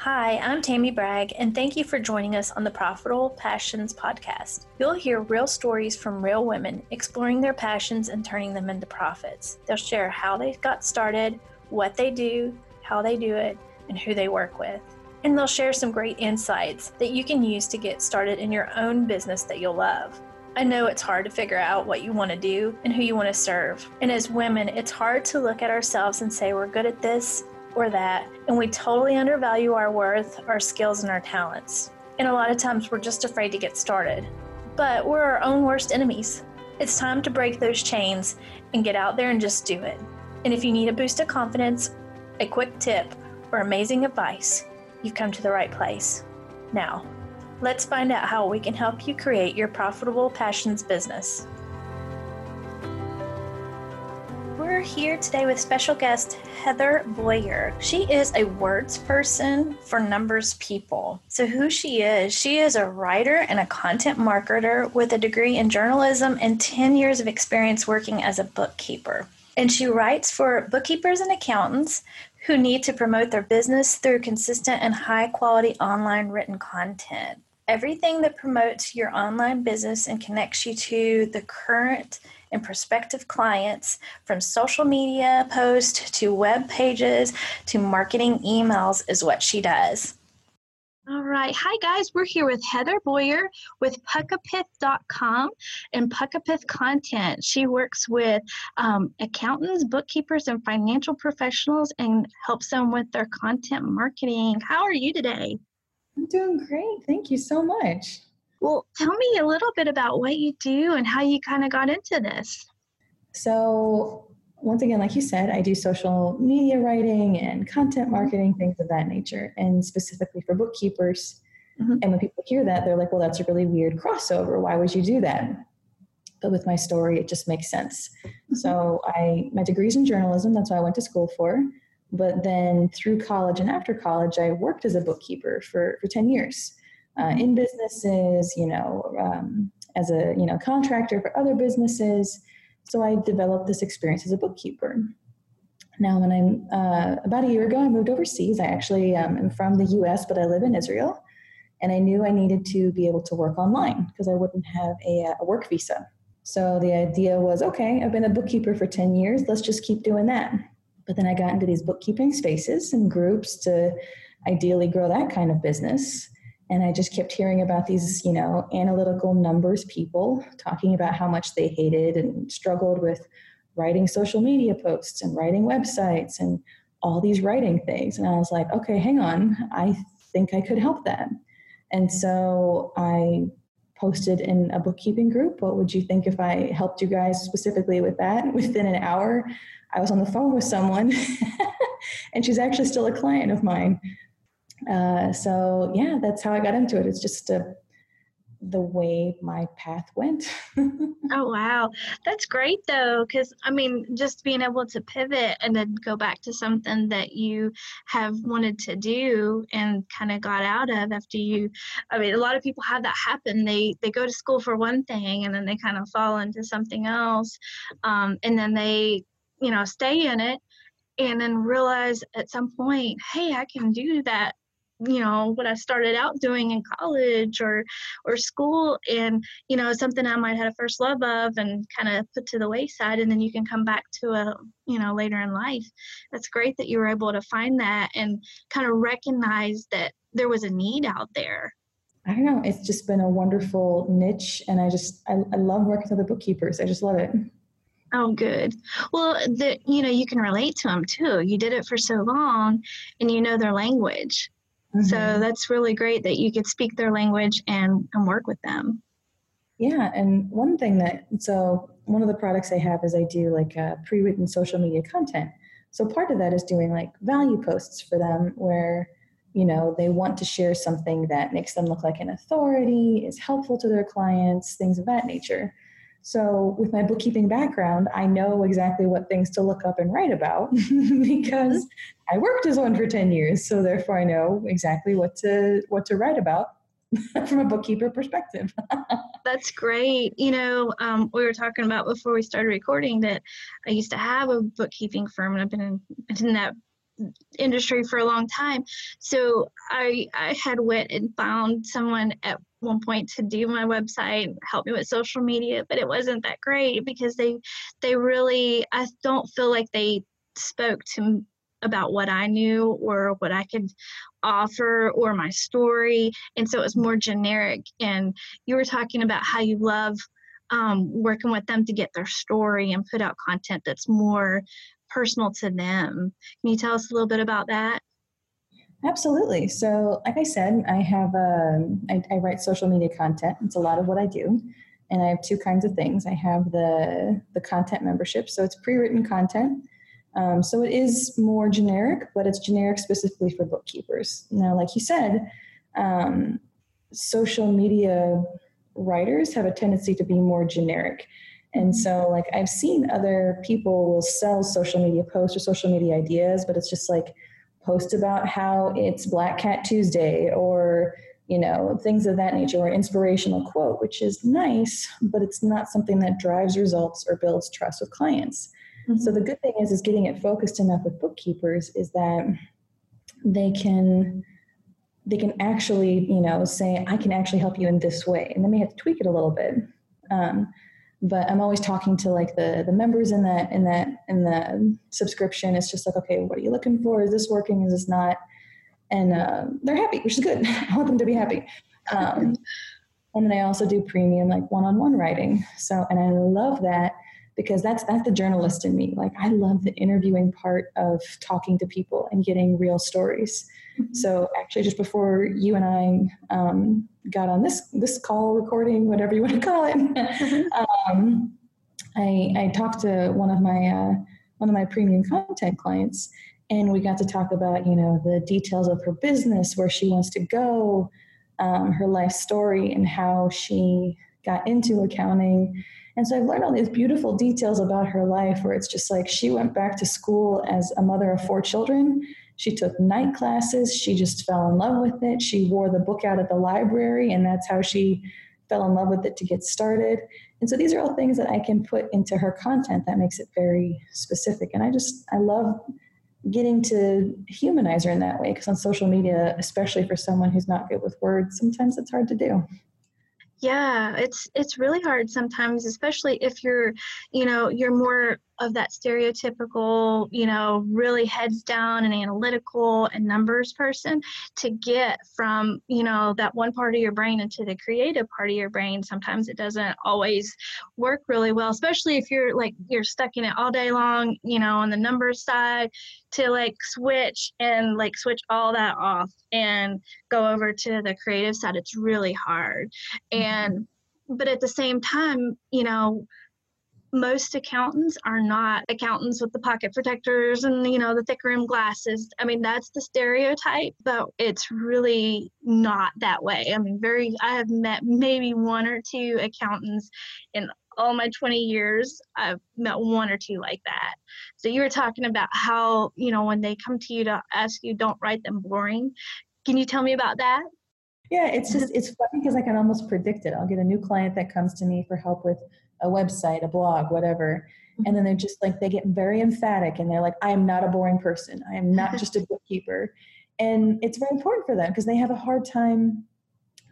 Hi, I'm Tammy Bragg, and thank you for joining us on the Profitable Passions podcast. You'll hear real stories from real women exploring their passions and turning them into profits. They'll share how they got started, what they do, how they do it, and who they work with. And they'll share some great insights that you can use to get started in your own business that you'll love. I know it's hard to figure out what you want to do and who you want to serve. And as women, it's hard to look at ourselves and say we're good at this or that, and we totally undervalue our worth, our skills, and our talents. And a lot of times we're just afraid to get started. But we're our own worst enemies. It's time to break those chains and get out there and just do it. And if you need a boost of confidence, a quick tip, or amazing advice, you've come to the right place. Now, let's find out how we can help you create your profitable passions business. We're here today with special guest Heather Boyer. She is a words person for numbers people. So, who she is, she is a writer and a content marketer with a degree in journalism and 10 years of experience working as a bookkeeper. And she writes for bookkeepers and accountants who need to promote their business through consistent and high quality online written content. Everything that promotes your online business and connects you to the current and prospective clients from social media posts to web pages to marketing emails is what she does. All right. Hi, guys. We're here with Heather Boyer with Puckapith.com and Puckapith Content. She works with um, accountants, bookkeepers, and financial professionals and helps them with their content marketing. How are you today? I'm doing great. Thank you so much. Well, tell me a little bit about what you do and how you kind of got into this. So, once again, like you said, I do social media writing and content marketing, things of that nature, and specifically for bookkeepers. Mm-hmm. And when people hear that, they're like, well, that's a really weird crossover. Why would you do that? But with my story, it just makes sense. Mm-hmm. So I my degree's in journalism, that's what I went to school for. But then through college and after college, I worked as a bookkeeper for, for 10 years uh, in businesses, you know, um, as a, you know, contractor for other businesses. So I developed this experience as a bookkeeper. Now, when I'm uh, about a year ago, I moved overseas. I actually um, am from the US, but I live in Israel. And I knew I needed to be able to work online because I wouldn't have a, uh, a work visa. So the idea was okay, I've been a bookkeeper for 10 years, let's just keep doing that. But then I got into these bookkeeping spaces and groups to ideally grow that kind of business. And I just kept hearing about these, you know, analytical numbers people talking about how much they hated and struggled with writing social media posts and writing websites and all these writing things. And I was like, okay, hang on, I think I could help them. And so I posted in a bookkeeping group. What would you think if I helped you guys specifically with that? Within an hour, I was on the phone with someone, and she's actually still a client of mine. Uh, so yeah, that's how I got into it. It's just a the way my path went. oh wow, that's great though, because I mean, just being able to pivot and then go back to something that you have wanted to do and kind of got out of after you. I mean, a lot of people have that happen. They they go to school for one thing and then they kind of fall into something else, um, and then they you know stay in it and then realize at some point hey i can do that you know what I started out doing in college or or school and you know something I might have a first love of and kind of put to the wayside and then you can come back to a you know later in life that's great that you were able to find that and kind of recognize that there was a need out there I don't know it's just been a wonderful niche and I just I, I love working with other bookkeepers I just love it Oh, good. Well, the you know you can relate to them too. You did it for so long, and you know their language. Mm-hmm. So that's really great that you could speak their language and, and work with them. Yeah, and one thing that so one of the products I have is I do like a pre-written social media content. So part of that is doing like value posts for them where you know they want to share something that makes them look like an authority, is helpful to their clients, things of that nature. So, with my bookkeeping background, I know exactly what things to look up and write about because I worked as one for 10 years. So, therefore, I know exactly what to what to write about from a bookkeeper perspective. That's great. You know, um, we were talking about before we started recording that I used to have a bookkeeping firm, and I've been in, in that industry for a long time. So I I had went and found someone at one point to do my website, help me with social media, but it wasn't that great because they they really I don't feel like they spoke to about what I knew or what I could offer or my story. And so it was more generic. And you were talking about how you love um, working with them to get their story and put out content that's more personal to them. Can you tell us a little bit about that? Absolutely. So, like I said, I have um, I, write social media content. It's a lot of what I do, and I have two kinds of things. I have the the content membership, so it's pre-written content. Um, so it is more generic, but it's generic specifically for bookkeepers. Now, like you said, um, social media writers have a tendency to be more generic. And so, like, I've seen other people will sell social media posts or social media ideas, but it's just like post about how it's Black Cat Tuesday or, you know, things of that nature or inspirational quote, which is nice, but it's not something that drives results or builds trust with clients. Mm-hmm. So, the good thing is, is getting it focused enough with bookkeepers is that they can they can actually, you know, say, I can actually help you in this way. And they may have to tweak it a little bit. Um, but I'm always talking to like the the members in that in that in the subscription. It's just like, okay, what are you looking for? Is this working? Is this not? And uh, they're happy, which is good. I want them to be happy. Um, and then I also do premium like one-on-one writing. So, and I love that because that's that's the journalist in me. Like I love the interviewing part of talking to people and getting real stories. Mm-hmm. So actually, just before you and I um, got on this this call recording, whatever you want to call it, mm-hmm. um, I, I talked to one of my uh, one of my premium content clients, and we got to talk about you know the details of her business, where she wants to go, um, her life story, and how she got into accounting and so I've learned all these beautiful details about her life where it's just like she went back to school as a mother of four children. She took night classes. She just fell in love with it. She wore the book out at the library, and that's how she fell in love with it to get started. And so these are all things that I can put into her content that makes it very specific. And I just, I love getting to humanize her in that way because on social media, especially for someone who's not good with words, sometimes it's hard to do yeah it's it's really hard sometimes especially if you're you know you're more of that stereotypical you know really heads down and analytical and numbers person to get from you know that one part of your brain into the creative part of your brain sometimes it doesn't always work really well especially if you're like you're stuck in it all day long you know on the numbers side to like switch and like switch all that off and go over to the creative side it's really hard mm-hmm. and but at the same time you know most accountants are not accountants with the pocket protectors and you know the thick rim glasses i mean that's the stereotype but it's really not that way i mean very i have met maybe one or two accountants in all my 20 years, I've met one or two like that. So you were talking about how, you know, when they come to you to ask you, don't write them boring. Can you tell me about that? Yeah, it's just, it's funny because I can almost predict it. I'll get a new client that comes to me for help with a website, a blog, whatever. And then they're just like, they get very emphatic and they're like, I am not a boring person. I am not just a bookkeeper. And it's very important for them because they have a hard time.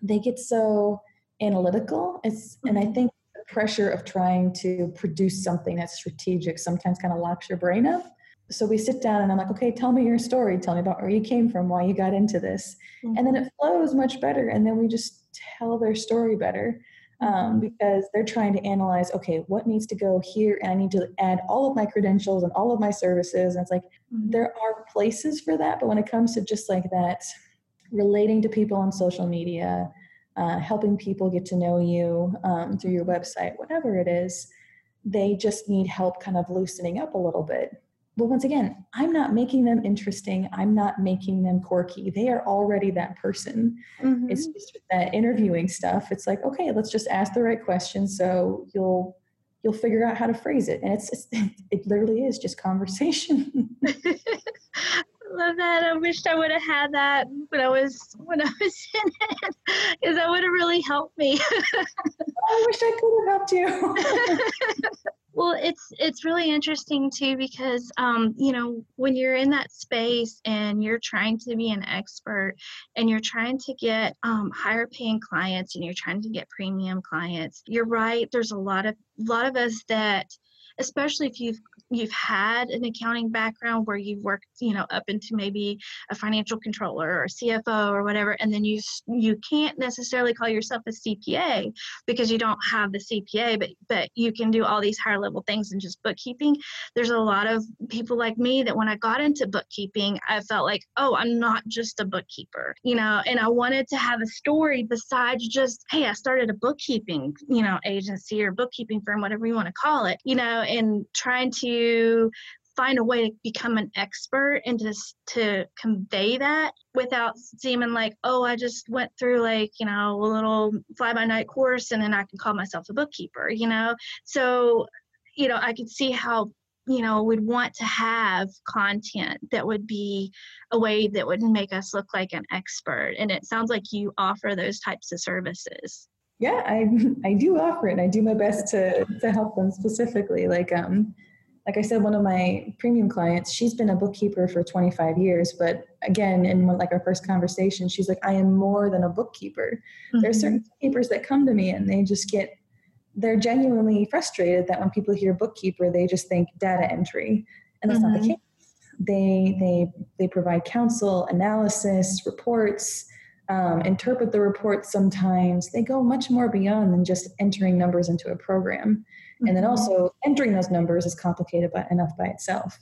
They get so analytical. It's, and I think the pressure of trying to produce something that's strategic sometimes kind of locks your brain up. So we sit down and I'm like, okay, tell me your story. Tell me about where you came from, why you got into this. Mm-hmm. And then it flows much better. And then we just tell their story better um, because they're trying to analyze, okay, what needs to go here? And I need to add all of my credentials and all of my services. And it's like, mm-hmm. there are places for that. But when it comes to just like that, relating to people on social media, uh, helping people get to know you um, through your website, whatever it is, they just need help kind of loosening up a little bit. But once again, I'm not making them interesting. I'm not making them quirky. They are already that person. Mm-hmm. It's just that interviewing stuff. It's like, okay, let's just ask the right questions so you'll you'll figure out how to phrase it. And it's, it's it literally is just conversation. love that. I wished I would have had that when I was when I was in it, because that would have really helped me. I wish I could have helped you. well, it's it's really interesting too because um, you know when you're in that space and you're trying to be an expert and you're trying to get um, higher paying clients and you're trying to get premium clients, you're right. There's a lot of a lot of us that especially if you've you've had an accounting background where you've worked you know up into maybe a financial controller or cfo or whatever and then you you can't necessarily call yourself a cpa because you don't have the cpa but but you can do all these higher level things in just bookkeeping. There's a lot of people like me that when i got into bookkeeping i felt like oh i'm not just a bookkeeper you know and i wanted to have a story besides just hey i started a bookkeeping you know agency or bookkeeping firm whatever you want to call it you know and trying to find a way to become an expert and just to convey that without seeming like oh i just went through like you know a little fly by night course and then i can call myself a bookkeeper you know so you know i could see how you know we'd want to have content that would be a way that wouldn't make us look like an expert and it sounds like you offer those types of services yeah, I I do offer it. I do my best to to help them specifically. Like um, like I said, one of my premium clients, she's been a bookkeeper for 25 years. But again, in like our first conversation, she's like, I am more than a bookkeeper. Mm-hmm. There are certain bookkeepers that come to me and they just get they're genuinely frustrated that when people hear bookkeeper, they just think data entry, and that's mm-hmm. not the mm-hmm. case. They they they provide counsel, analysis, reports um, interpret the reports sometimes, they go much more beyond than just entering numbers into a program. Mm-hmm. And then mm-hmm. also entering those numbers is complicated by, enough by itself.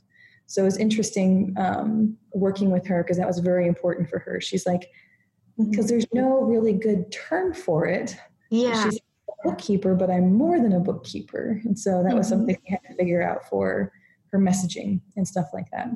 So it was interesting um, working with her because that was very important for her. She's like, because mm-hmm. there's no really good term for it. Yeah. She's a bookkeeper, but I'm more than a bookkeeper. And so that mm-hmm. was something we had to figure out for her messaging and stuff like that.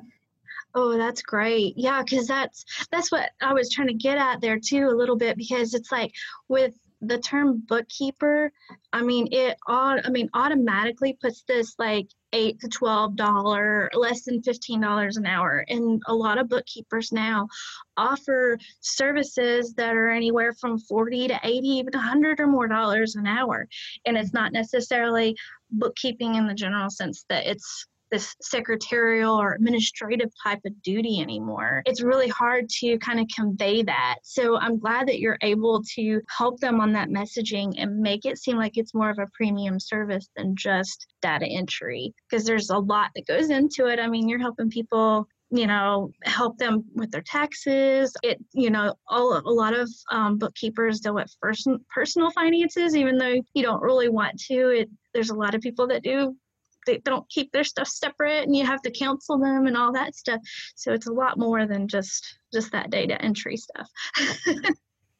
Oh, that's great. Yeah, because that's that's what I was trying to get at there too a little bit because it's like with the term bookkeeper, I mean it all I mean automatically puts this like eight to twelve dollar, less than fifteen dollars an hour. And a lot of bookkeepers now offer services that are anywhere from forty to eighty, even a hundred or more dollars an hour. And it's not necessarily bookkeeping in the general sense that it's this secretarial or administrative type of duty anymore. It's really hard to kind of convey that. So I'm glad that you're able to help them on that messaging and make it seem like it's more of a premium service than just data entry because there's a lot that goes into it. I mean, you're helping people you know help them with their taxes it you know all a lot of um, bookkeepers deal with first personal finances even though you don't really want to it there's a lot of people that do they don't keep their stuff separate and you have to counsel them and all that stuff so it's a lot more than just just that data entry stuff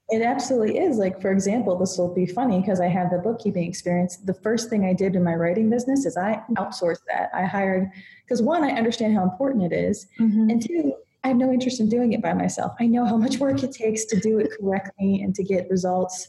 It absolutely is. Like, for example, this will be funny because I have the bookkeeping experience. The first thing I did in my writing business is I outsourced that. I hired, because one, I understand how important it is, mm-hmm. And two, I have no interest in doing it by myself. I know how much work it takes to do it correctly and to get results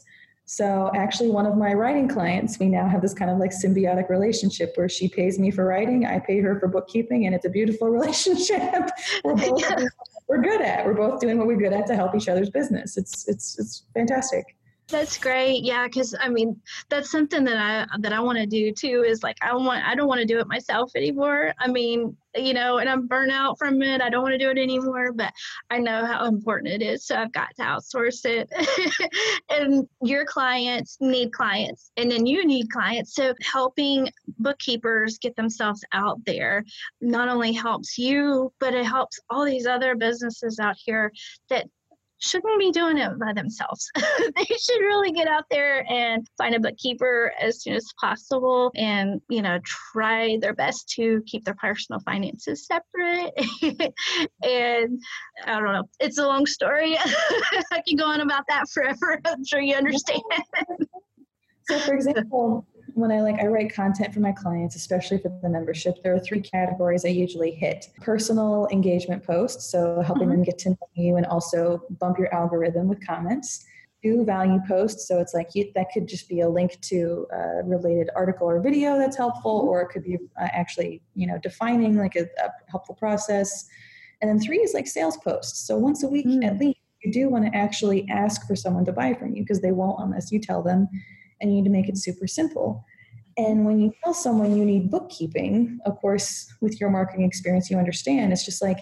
so, actually, one of my writing clients, we now have this kind of like symbiotic relationship where she pays me for writing, I pay her for bookkeeping, and it's a beautiful relationship. we're both yeah. we're good at. We're both doing what we're good at to help each other's business. It's it's it's fantastic. That's great. Yeah, because I mean, that's something that I that I want to do too. Is like I want I don't want to do it myself anymore. I mean, you know, and I'm burnt out from it. I don't want to do it anymore, but I know how important it is. So I've got to outsource it. and your clients need clients, and then you need clients. So helping bookkeepers get themselves out there not only helps you, but it helps all these other businesses out here that shouldn't be doing it by themselves. they should really get out there and find a bookkeeper as soon as possible and, you know, try their best to keep their personal finances separate. and I don't know, it's a long story. I can go on about that forever. I'm sure you understand. so, for example, when I like I write content for my clients, especially for the membership, there are three categories I usually hit. Personal engagement posts, so helping mm-hmm. them get to know you and also bump your algorithm with comments. Two value posts, so it's like you, that could just be a link to a related article or video that's helpful, or it could be uh, actually you know defining like a, a helpful process. And then three is like sales posts. So once a week mm. at least, you do want to actually ask for someone to buy from you because they won't unless you tell them, and you need to make it super simple. And when you tell someone you need bookkeeping, of course, with your marketing experience, you understand it's just like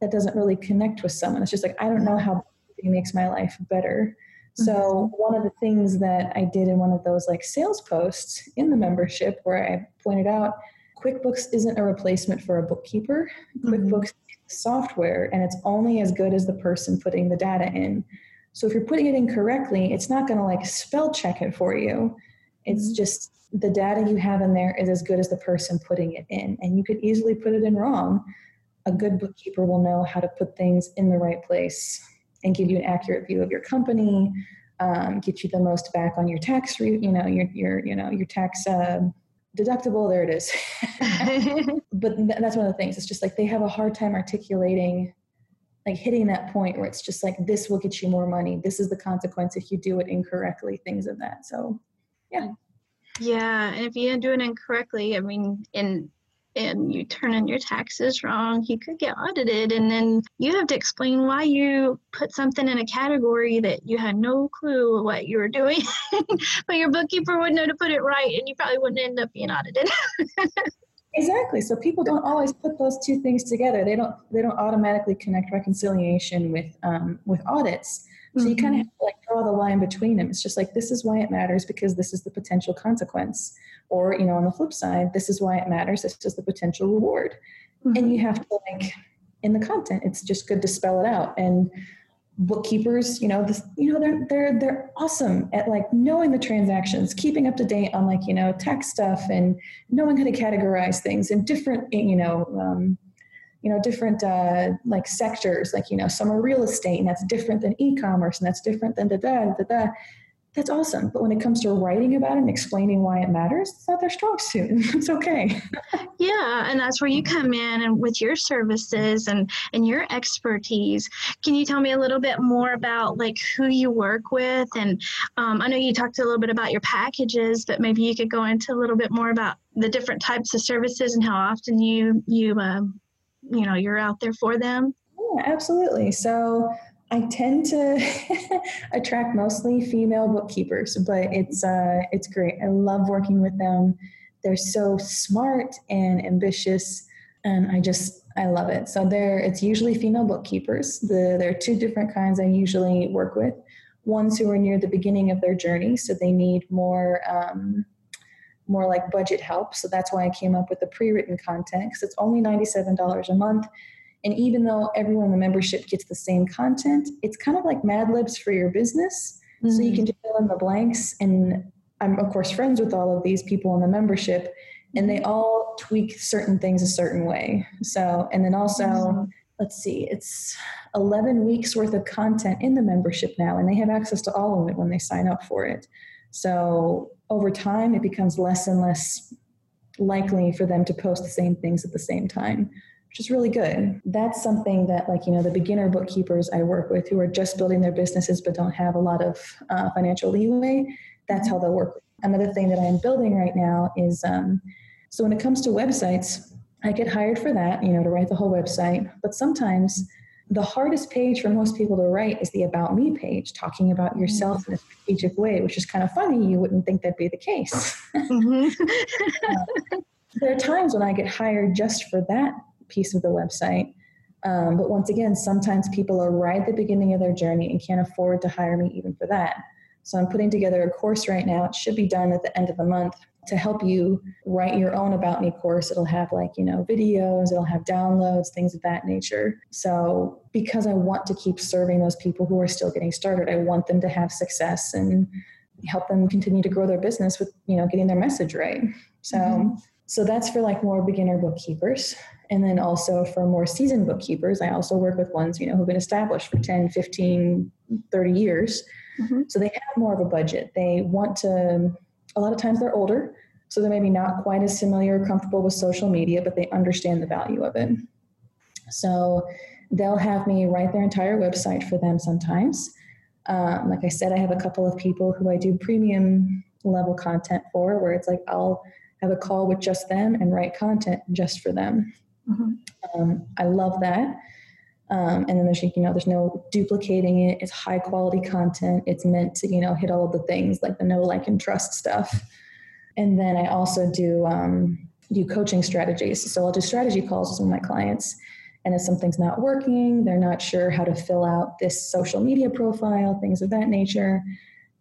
that doesn't really connect with someone. It's just like, I don't know how bookkeeping makes my life better. So mm-hmm. one of the things that I did in one of those like sales posts in the membership where I pointed out QuickBooks isn't a replacement for a bookkeeper. Mm-hmm. QuickBooks is software and it's only as good as the person putting the data in. So if you're putting it in correctly, it's not going to like spell check it for you. It's mm-hmm. just the data you have in there is as good as the person putting it in. And you could easily put it in wrong. A good bookkeeper will know how to put things in the right place and give you an accurate view of your company, um, get you the most back on your tax, re- you know, your, your, you know, your tax uh, deductible. There it is. but th- that's one of the things. It's just like they have a hard time articulating, like hitting that point where it's just like this will get you more money. This is the consequence if you do it incorrectly. Things of that. So, yeah. Yeah, and if you do it incorrectly, I mean, in and you turn in your taxes wrong, you could get audited, and then you have to explain why you put something in a category that you had no clue what you were doing. but your bookkeeper would know to put it right, and you probably wouldn't end up being audited. exactly. So people don't always put those two things together. They don't. They don't automatically connect reconciliation with um, with audits. So mm-hmm. you kind of have to like draw the line between them. It's just like this is why it matters because this is the potential consequence. Or, you know, on the flip side, this is why it matters, this is the potential reward. Mm-hmm. And you have to like in the content, it's just good to spell it out. And bookkeepers, you know, this, you know, they're they're they're awesome at like knowing the transactions, keeping up to date on like, you know, tax stuff and knowing how to categorize things in different, you know, um, you know different uh, like sectors. Like you know some are real estate and that's different than e-commerce and that's different than da da da da that's awesome. But when it comes to writing about it and explaining why it matters it's not their strong suit. It's okay. Yeah and that's where you come in and with your services and and your expertise. Can you tell me a little bit more about like who you work with? And um, i know you talked a little bit about your packages but maybe you could go into a little bit more about the different types of services and how often you you um, you know you're out there for them. Yeah absolutely. So i tend to attract mostly female bookkeepers but it's uh, it's great. I love working with them. They're so smart and ambitious and i just i love it. So there it's usually female bookkeepers. The, there are two different kinds i usually work with. Ones who are near the beginning of their journey so they need more um, more like budget help. So that's why I came up with the pre written content because it's only $97 a month. And even though everyone in the membership gets the same content, it's kind of like Mad Libs for your business. Mm-hmm. So you mm-hmm. can just fill in the blanks. And I'm, of course, friends with all of these people in the membership, and they all tweak certain things a certain way. So, and then also, mm-hmm. let's see, it's 11 weeks worth of content in the membership now, and they have access to all of it when they sign up for it. So over time, it becomes less and less likely for them to post the same things at the same time, which is really good. That's something that, like, you know, the beginner bookkeepers I work with who are just building their businesses but don't have a lot of uh, financial leeway, that's how they'll work. Another thing that I'm building right now is um, so when it comes to websites, I get hired for that, you know, to write the whole website, but sometimes the hardest page for most people to write is the about me page talking about mm-hmm. yourself in a strategic way which is kind of funny you wouldn't think that'd be the case mm-hmm. uh, there are times when i get hired just for that piece of the website. Um, but once again sometimes people are right at the beginning of their journey and can't afford to hire me even for that. So i'm putting together a course right now. It should be done at the end of the month to help you write your own about me course. It'll have like you know videos it'll have downloads things of that nature. So because i want to keep serving those people who are still getting started i want them to have success and help them continue to grow their business with you know getting their message right. So mm-hmm. so that's for like more beginner bookkeepers and then also for more seasoned bookkeepers i also work with ones you know who've been established for 10 15 30 years mm-hmm. so they have more of a budget they want to a lot of times they're older, so they're maybe not quite as familiar or comfortable with social media, but they understand the value of it. So they'll have me write their entire website for them sometimes. Um, like I said, I have a couple of people who I do premium level content for, where it's like I'll have a call with just them and write content just for them. Mm-hmm. Um, I love that. Um, and then there's you know there's no duplicating it. It's high quality content. It's meant to you know hit all of the things like the know like and trust stuff. And then I also do um, do coaching strategies. So I'll do strategy calls with some of my clients. And if something's not working, they're not sure how to fill out this social media profile, things of that nature.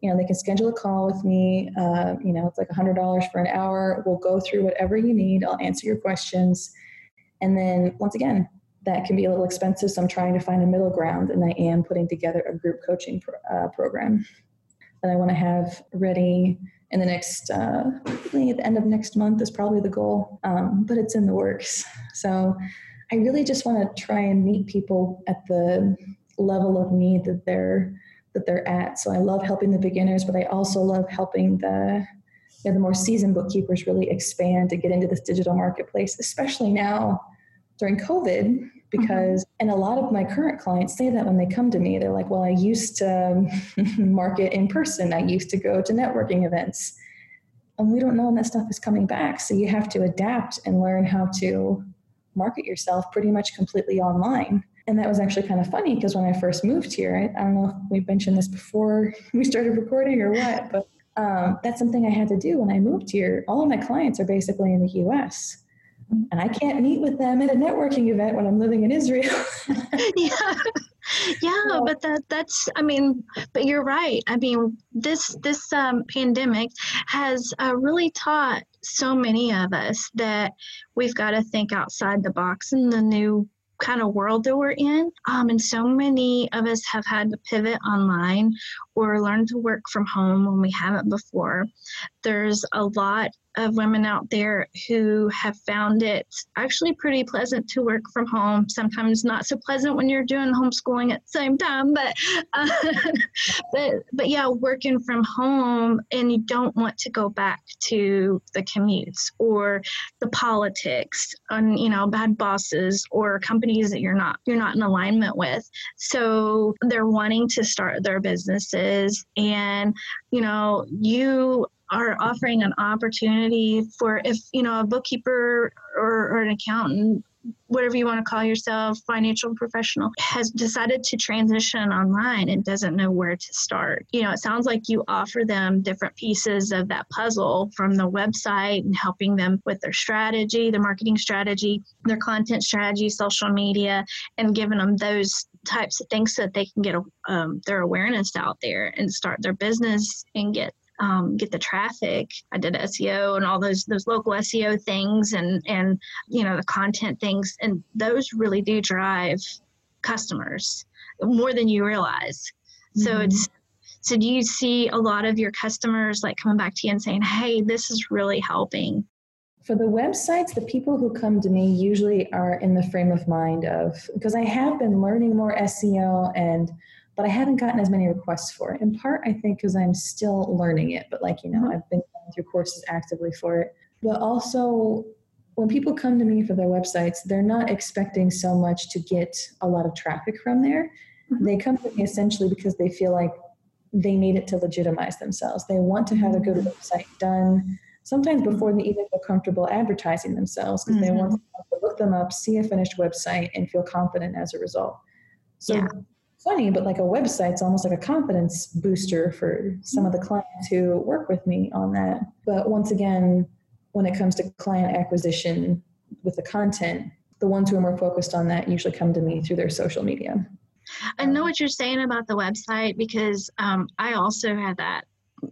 You know, they can schedule a call with me. Uh, you know, it's like $100 for an hour. We'll go through whatever you need. I'll answer your questions. And then once again, that can be a little expensive. So I'm trying to find a middle ground, and I am putting together a group coaching pro- uh, program that I want to have ready in the next, uh, at the end of next month is probably the goal, um, but it's in the works. So I really just want to try and meet people at the level of need that they're that they're at. So I love helping the beginners, but I also love helping the you know, the more seasoned bookkeepers really expand to get into this digital marketplace, especially now during COVID, because mm-hmm. and a lot of my current clients say that when they come to me they're like well i used to market in person. I used to go to networking events. And we don't know when that stuff is coming back. So you have to adapt and learn how to market yourself pretty much completely online. And that was actually kind of funny because when i first moved here I, I, don't know if we mentioned this before we started recording or what but um, that's something i had to do when i moved here all of my clients are basically in the us and I can't meet with them at a networking event when I'm living in Israel. yeah. Yeah, but that that's I mean, but you're right. I mean, this this um, pandemic has uh, really taught so many of us that we've got to think outside the box in the new kind of world that we're in. Um, and so many of us have had to pivot online or learn to work from home when we haven't before. There's a lot of women out there who have found it actually pretty pleasant to work from home. Sometimes not so pleasant when you're doing homeschooling at the same time, but uh, but but yeah, working from home and you don't want to go back to the commutes or the politics on you know bad bosses or companies that you're not you're not in alignment with. So they're wanting to start their businesses and you know you are offering an opportunity for if you know a bookkeeper or, or an accountant whatever you want to call yourself, financial professional, has decided to transition online and doesn't know where to start. You know, it sounds like you offer them different pieces of that puzzle from the website and helping them with their strategy, their marketing strategy, their content strategy, social media, and giving them those types of things so that they can get um, their awareness out there and start their business and get um, get the traffic. I did SEO and all those those local SEO things and and you know the content things, and those really do drive customers more than you realize. So mm-hmm. it's so do you see a lot of your customers like coming back to you and saying, "Hey, this is really helping." For the websites, the people who come to me usually are in the frame of mind of because I have been learning more SEO and but I haven't gotten as many requests for it. In part, I think because I'm still learning it, but like, you know. I've been going through courses actively for it. But also, when people come to me for their websites, they're not expecting so much to get a lot of traffic from there. Mm-hmm. They come to me essentially because they feel like they need it to legitimize themselves. They want to have a good mm-hmm. website done, sometimes before they even feel comfortable advertising themselves, because mm-hmm. they want to look them up, see a finished website, and feel confident as a result. So yeah funny, but like a website's almost like a confidence booster for some of the clients who work with me on that. But once again, when it comes to client acquisition with the content, the ones who are more focused on that usually come to me through their social media. I know what you're saying about the website because um, I also had that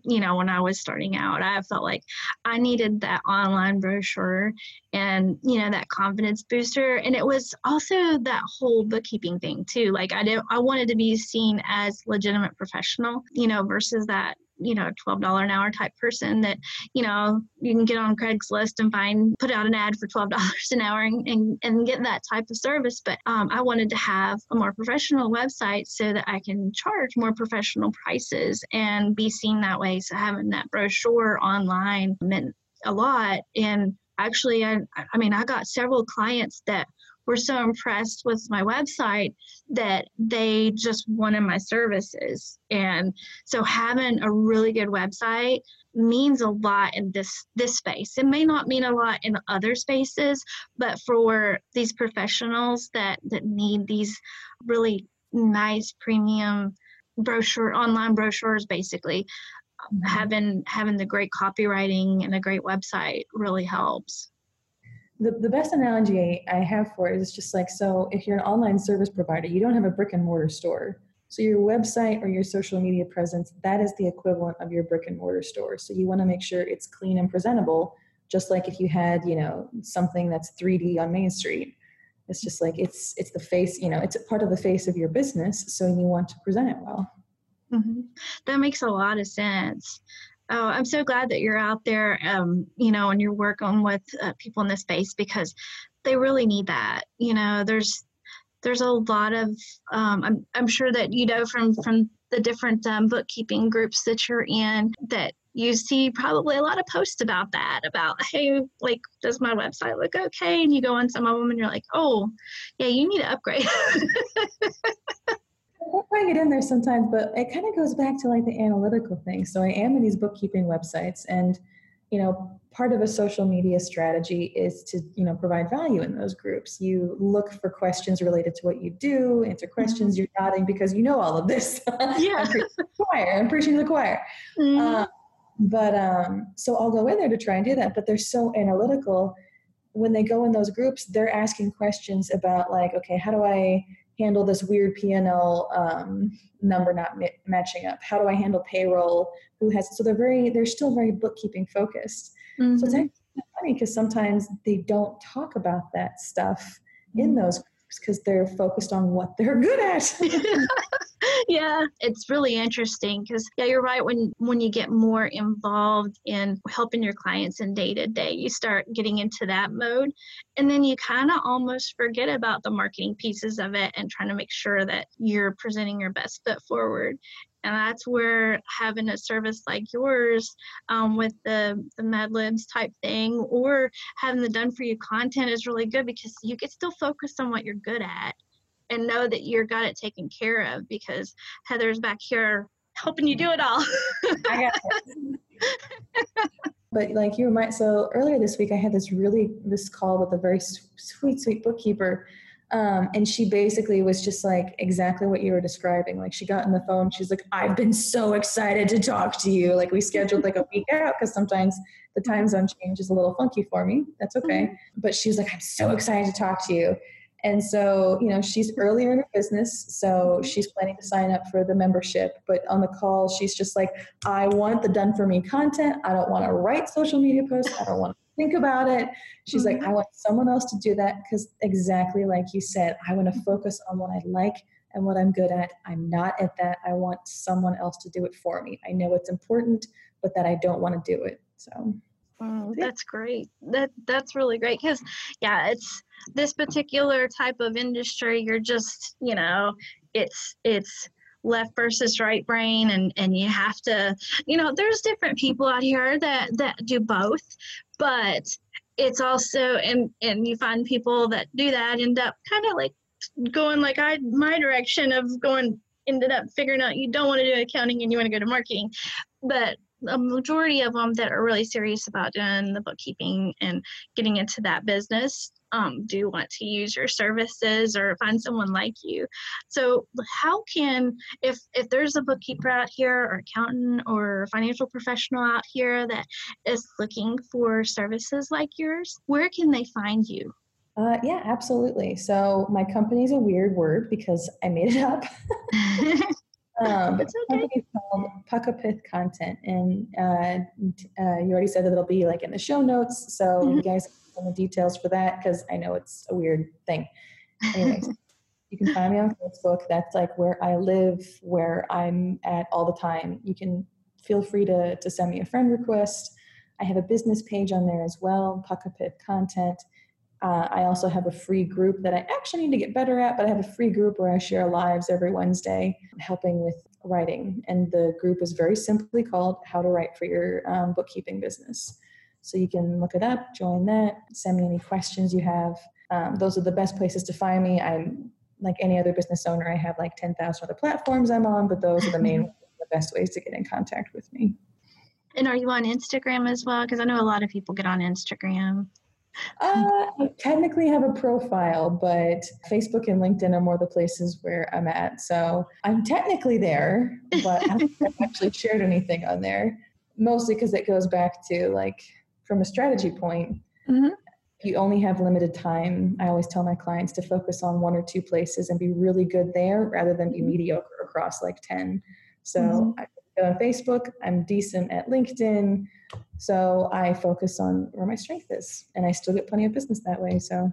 you know, when I was starting out, I felt like I needed that online brochure and, you know, that confidence booster. And it was also that whole bookkeeping thing too. Like I didn't, I wanted to be seen as legitimate professional, you know, versus that you know, $12 an hour type person that, you know, you can get on Craigslist and find, put out an ad for $12 an hour and, and, and get that type of service. But um, I wanted to have a more professional website so that I can charge more professional prices and be seen that way. So having that brochure online meant a lot. And actually, I, I mean, I got several clients that were so impressed with my website that they just wanted my services. And so having a really good website means a lot in this this space. It may not mean a lot in other spaces, but for these professionals that that need these really nice premium brochure online brochures basically mm-hmm. having having the great copywriting and a great website really helps the, the best analogy I have for it is just like so if you're an online service provider, you don't have a brick and mortar store. So your website or your social media presence, that is the equivalent of your brick and mortar store. So you want to make sure it's clean and presentable, just like if you had, you know, something that's 3D on Main Street. It's just like it's it's the face, you know, it's a part of the face of your business, so you want to present it well. Mm-hmm. That makes a lot of sense. Oh, I'm so glad that you're out there, um, you know, and you're working with uh, people in this space because they really need that. You know, there's there's a lot of um, I'm I'm sure that you know from from the different um, bookkeeping groups that you're in that you see probably a lot of posts about that about hey like does my website look okay and you go on some of them and you're like oh yeah you need to upgrade we'll bring it in there sometimes, but it kind of goes back to like the analytical thing. So I am in these bookkeeping websites, and you know, part of a social media strategy is to you know provide value in those groups. You look for questions related to what you do, answer mm-hmm. questions. You're nodding because you know all of this. Yeah, I'm preaching the choir. I'm preaching the choir. Mm-hmm. Uh, but um, so I'll go in there to try and do that. But they're so analytical. When they go in those groups, they're asking questions about like, okay, how do I handle this weird P&L um, number not ma- matching up? How do I handle payroll? Who has so they're very they're still very bookkeeping focused. Mm-hmm. So it's mm-hmm. actually funny because sometimes they don't talk about that stuff in mm-hmm. those groups because they're focused on what they're good at. yeah, it's really interesting because yeah, you're right. When when you get more involved in helping your clients in day to day, you start getting into that mode, and then you kind of almost forget about the marketing pieces of it and trying to make sure that you're presenting your best foot forward. And that's where having a service like yours um, with the, the Mad Libs type thing or having the done for you content is really good because you can still focus on what you're good at and know that you're got it taken care of because Heather's back here helping you do it all. I got it. but like you might so earlier this week i had this really this call with a very sweet sweet bookkeeper um, and she basically was just like exactly what you were describing like she got on the phone she's like i've been so excited to talk to you like we scheduled like a week out because sometimes the time zone change is a little funky for me that's okay mm-hmm. but she was like i'm so excited to talk to you and so, you know, she's earlier in her business, so she's planning to sign up for the membership. But on the call, she's just like, I want the done for me content. I don't want to write social media posts. I don't want to think about it. She's mm-hmm. like, I want someone else to do that because exactly like you said, I want to focus on what I like and what I'm good at. I'm not at that. I want someone else to do it for me. I know it's important, but that I don't want to do it. So. Mm, that's great. That that's really great because yeah, it's this particular type of industry you're just you know it's it's left versus right brain and and you have to you know there's different people out here that that do both but it's also and and you find people that do that end up kind of like going like i my direction of going ended up figuring out you don't want to do accounting and you want to go to marketing. But a majority of them that are really serious about doing the bookkeeping and getting into that business um, do want to use your services or find someone like you. So how can if if there's a bookkeeper out here or accountant or financial professional out here that is looking for services like yours, where can they find you? Uh, yeah, absolutely. So my company is a weird word because I made it up. um, but the company called Puckapith Content, and uh, uh, you already said that it'll be like in the show notes. So mm-hmm. you guys have the details for that because I know it's a weird thing. Anyways, you can find me on Facebook. That's like where I live, where I'm at all the time. You can feel free to, to send me a friend request. I have a business page on there as well, Puckapith Content. Uh, I also have a free group that I actually need to get better at, but I have a free group where I share lives every Wednesday helping with writing. And the group is very simply called How to Write for Your um, Bookkeeping Business. So you can look it up, join that, send me any questions you have. Um, those are the best places to find me. I'm like any other business owner, I have like 10,000 other platforms I'm on, but those are the main, the best ways to get in contact with me. And are you on Instagram as well? Because I know a lot of people get on Instagram. Uh, I technically have a profile, but Facebook and LinkedIn are more the places where I'm at. So I'm technically there, but I haven't actually shared anything on there. Mostly because it goes back to like from a strategy point. Mm-hmm. You only have limited time. I always tell my clients to focus on one or two places and be really good there rather than be mm-hmm. mediocre across like 10. So mm-hmm. I go on Facebook, I'm decent at LinkedIn. So I focus on where my strength is, and I still get plenty of business that way. So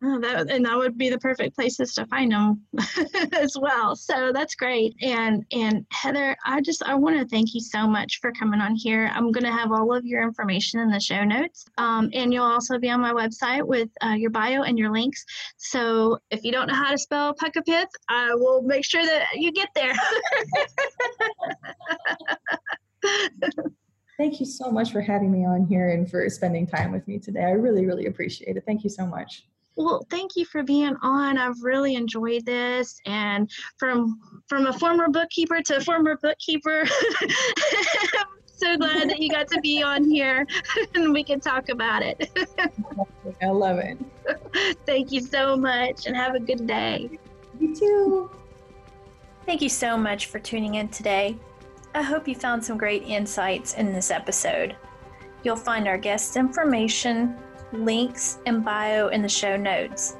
Oh, that, and that would be the perfect places to find them as well. So that's great. And and Heather, I just I want to thank you so much for coming on here. I'm to have all of your information in the show notes, um, and you'll also be on my website with uh, your bio and your links. So if you don't know how to spell Puckapith, I will make sure that you get there. Thank you so much for having me on here and for spending time with me today. I really, really appreciate it. Thank you so much. Well, thank you for being on. I've really enjoyed this, and from from a former bookkeeper to a former bookkeeper. I'm so glad that you got to be on here and we can talk about it. I love it. Thank you so much and have a good day. You too. Thank you so much for tuning in today. I hope you found some great insights in this episode. You'll find our guest information, links, and bio in the show notes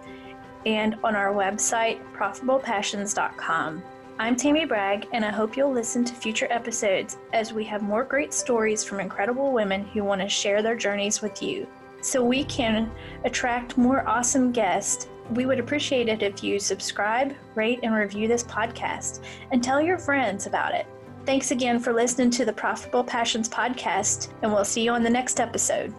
and on our website, profitablepassions.com. I'm Tammy Bragg, and I hope you'll listen to future episodes as we have more great stories from incredible women who want to share their journeys with you. So we can attract more awesome guests. We would appreciate it if you subscribe, rate, and review this podcast and tell your friends about it. Thanks again for listening to the Profitable Passions podcast, and we'll see you on the next episode.